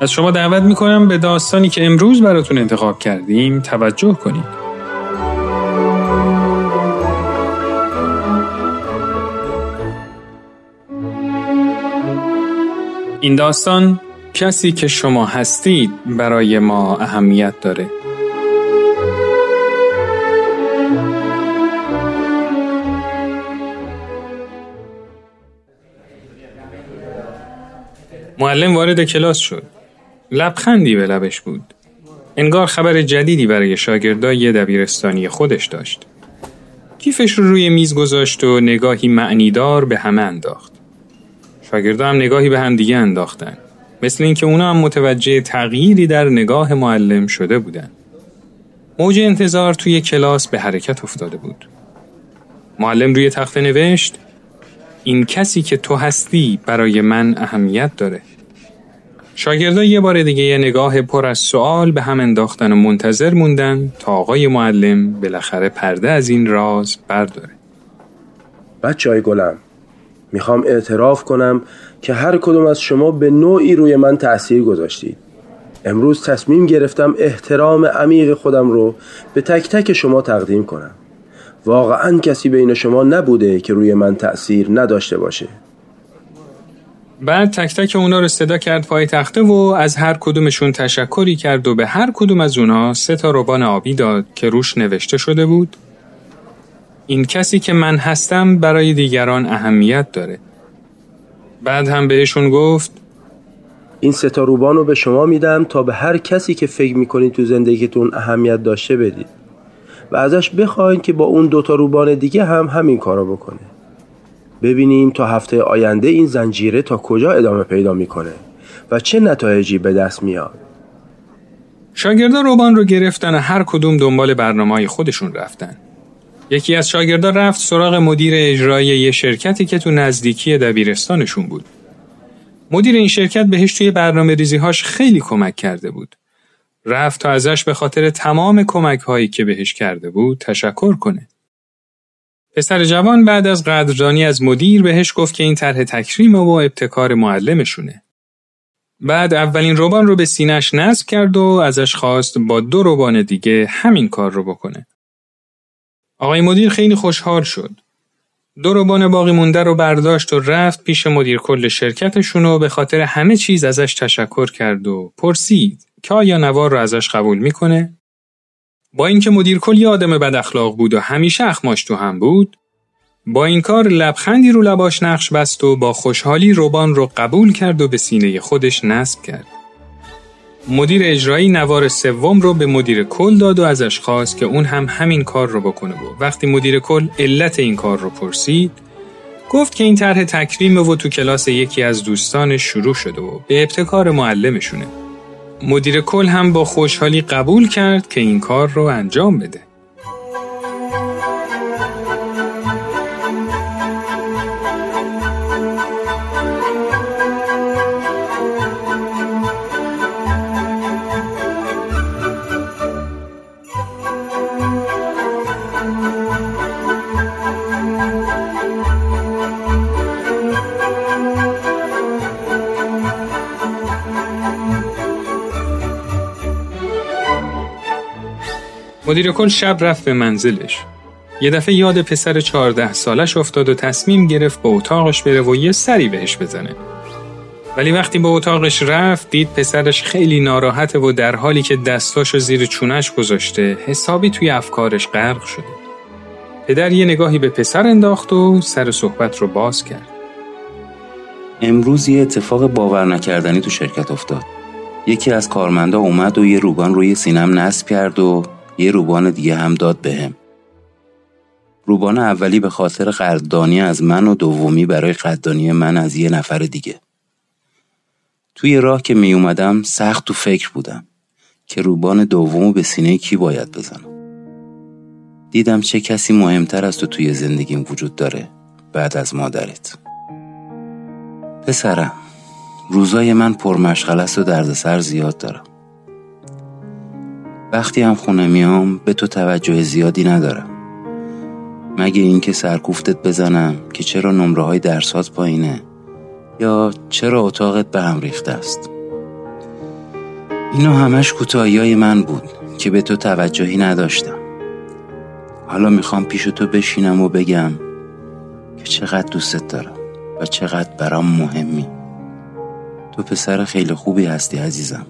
از شما دعوت می‌کنم به داستانی که امروز براتون انتخاب کردیم توجه کنید. این داستان کسی که شما هستید برای ما اهمیت داره. معلم وارد کلاس شد. لبخندی به لبش بود. انگار خبر جدیدی برای شاگردای دبیرستانی خودش داشت. کیفش رو روی میز گذاشت و نگاهی معنیدار به همه انداخت. شاگردا هم نگاهی به هم دیگه انداختن. مثل اینکه اونا هم متوجه تغییری در نگاه معلم شده بودن. موج انتظار توی کلاس به حرکت افتاده بود. معلم روی تخته نوشت این کسی که تو هستی برای من اهمیت داره. شاگردا یه بار دیگه یه نگاه پر از سوال به هم انداختن و منتظر موندن تا آقای معلم بالاخره پرده از این راز برداره. بچه های گلم می‌خوام اعتراف کنم که هر کدوم از شما به نوعی روی من تأثیر گذاشتید. امروز تصمیم گرفتم احترام عمیق خودم رو به تک تک شما تقدیم کنم. واقعا کسی بین شما نبوده که روی من تأثیر نداشته باشه. بعد تک تک اونا رو صدا کرد پای تخته و از هر کدومشون تشکری کرد و به هر کدوم از اونا سه تا روبان آبی داد که روش نوشته شده بود. این کسی که من هستم برای دیگران اهمیت داره. بعد هم بهشون گفت این ستا روبان رو به شما میدم تا به هر کسی که فکر می‌کنید تو زندگیتون اهمیت داشته بدید. و ازش بخواین که با اون دوتا روبان دیگه هم همین کارو بکنه. ببینیم تا هفته آینده این زنجیره تا کجا ادامه پیدا می‌کنه و چه نتایجی به دست میاد شاگردان روبان رو گرفتن و هر کدوم دنبال برنامه خودشون رفتن یکی از شاگردان رفت سراغ مدیر اجرایی یه شرکتی که تو نزدیکی دبیرستانشون بود. مدیر این شرکت بهش توی برنامه ریزیهاش خیلی کمک کرده بود. رفت تا ازش به خاطر تمام کمک هایی که بهش کرده بود تشکر کنه. پسر جوان بعد از قدردانی از مدیر بهش گفت که این طرح تکریم و ابتکار معلمشونه. بعد اولین روبان رو به سینش نصب کرد و ازش خواست با دو روبان دیگه همین کار رو بکنه. آقای مدیر خیلی خوشحال شد. دو روبان باقی مونده رو برداشت و رفت پیش مدیر کل شرکتشون و به خاطر همه چیز ازش تشکر کرد و پرسید که آیا نوار رو ازش قبول می‌کنه؟ با اینکه مدیر کل یه آدم بد اخلاق بود و همیشه اخماش تو هم بود، با این کار لبخندی رو لباش نقش بست و با خوشحالی روبان رو قبول کرد و به سینه خودش نصب کرد. مدیر اجرایی نوار سوم رو به مدیر کل داد و ازش خواست که اون هم همین کار رو بکنه و وقتی مدیر کل علت این کار رو پرسید گفت که این طرح تکریم و تو کلاس یکی از دوستانش شروع شده و به ابتکار معلمشونه مدیر کل هم با خوشحالی قبول کرد که این کار رو انجام بده. مدیر کل شب رفت به منزلش. یه دفعه یاد پسر چهارده سالش افتاد و تصمیم گرفت به اتاقش بره و یه سری بهش بزنه. ولی وقتی به اتاقش رفت دید پسرش خیلی ناراحته و در حالی که دستاشو زیر چونش گذاشته حسابی توی افکارش غرق شده. پدر یه نگاهی به پسر انداخت و سر صحبت رو باز کرد. امروز یه اتفاق باور نکردنی تو شرکت افتاد. یکی از کارمندا اومد و یه روبان روی سینم نصب کرد و یه روبان دیگه هم داد بهم. روبان اولی به خاطر قدردانی از من و دومی برای قدردانی من از یه نفر دیگه. توی راه که می اومدم سخت تو فکر بودم که روبان دومو به سینه کی باید بزنم. دیدم چه کسی مهمتر از تو توی زندگیم وجود داره بعد از مادرت پسرم روزای من پرمشغله و دردسر زیاد دارم وقتی هم خونه میام به تو توجه زیادی ندارم. مگه اینکه سرکوفتت بزنم که چرا نمره های درسات پایینه؟ یا چرا اتاقت به هم ریخته است؟ اینو همش کوتاهی من بود که به تو توجهی نداشتم. حالا می‌خوام پیش تو بشینم و بگم که چقدر دوستت دارم و چقدر برام مهمی. تو پسر خیلی خوبی هستی عزیزم.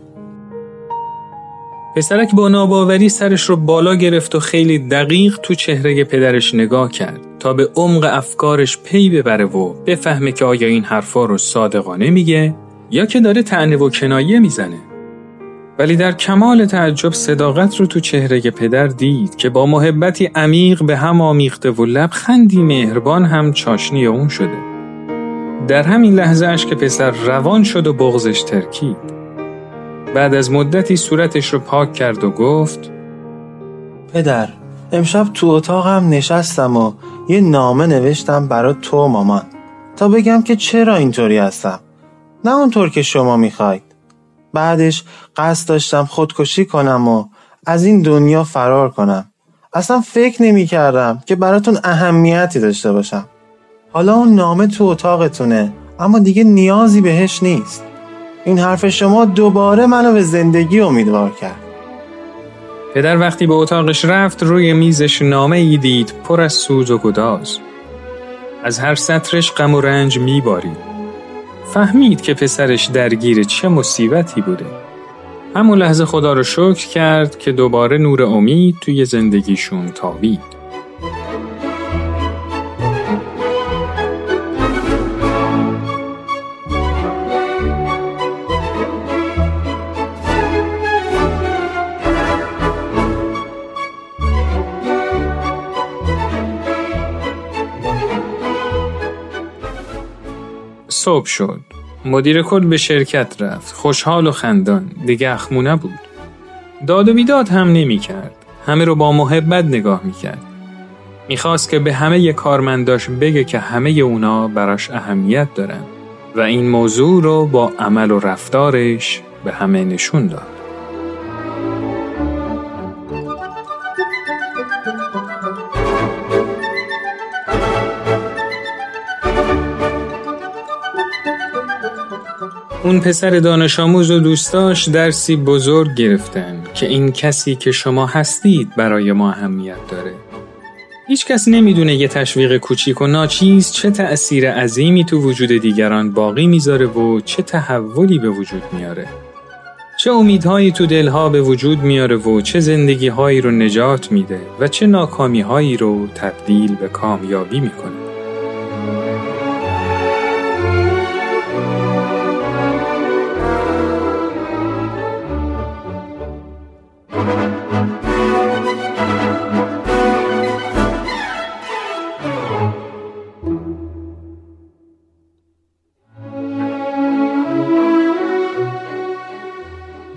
پسرک با ناباوری سرش رو بالا گرفت و خیلی دقیق تو چهره پدرش نگاه کرد تا به عمق افکارش پی ببره و بفهمه که آیا این حرفا رو صادقانه میگه یا که داره تعنه و کنایه می‌زنه. ولی در کمال تعجب صداقت رو تو چهره پدر دید که با محبتی عمیق به هم آمیخته و لبخندی مهربان هم چاشنی اون شده. در همین لحظه اش که پسر روان شد و بغزش ترکید. بعد از مدتی صورتش رو پاک کرد و گفت پدر امشب تو اتاقم نشستم و یه نامه نوشتم برای تو مامان. تا بگم که چرا اینطوری هستم؟ نه اونطور که شما می‌خواید. بعدش قصد داشتم خودکشی کنم و از این دنیا فرار کنم. اصلا فکر نمی کردم که براتون اهمیتی داشته باشم. حالا اون نامه تو اتاقتونه اما دیگه نیازی بهش نیست. این حرف شما دوباره منو به زندگی امیدوار کرد. پدر وقتی به اتاقش رفت روی میزش نامه ای دید پر از سوز و گداز. از هر سطرش غم و رنج میباری فهمید که پسرش درگیر چه مصیبتی بوده. همون لحظه خدا رو شکر کرد که دوباره نور امید توی زندگیشون تابید. صبح شد. مدیر کل به شرکت رفت. خوشحال و خندان. دیگه اخمونه بود. داد و بیداد هم نمی کرد. همه رو با محبت نگاه می کرد. می‌خواست که به همه کارمنداش بگه که همه اونا براش اهمیت دارن و این موضوع رو با عمل و رفتارش به همه نشون داد. اون پسر دانش آموز و دوستاش درسی بزرگ گرفتن که این کسی که شما هستید برای ما اهمیت داره. هیچ کس نمی‌دونه یه تشویق کوچیک و ناچیز چه تأثیر عظیمی تو وجود دیگران باقی می‌ذاره و چه تحولی به وجود میاره. چه امیدهایی تو دلها به وجود میاره و چه زندگیهایی رو نجات میده و چه ناکامیهایی رو تبدیل به کامیابی می‌کنه.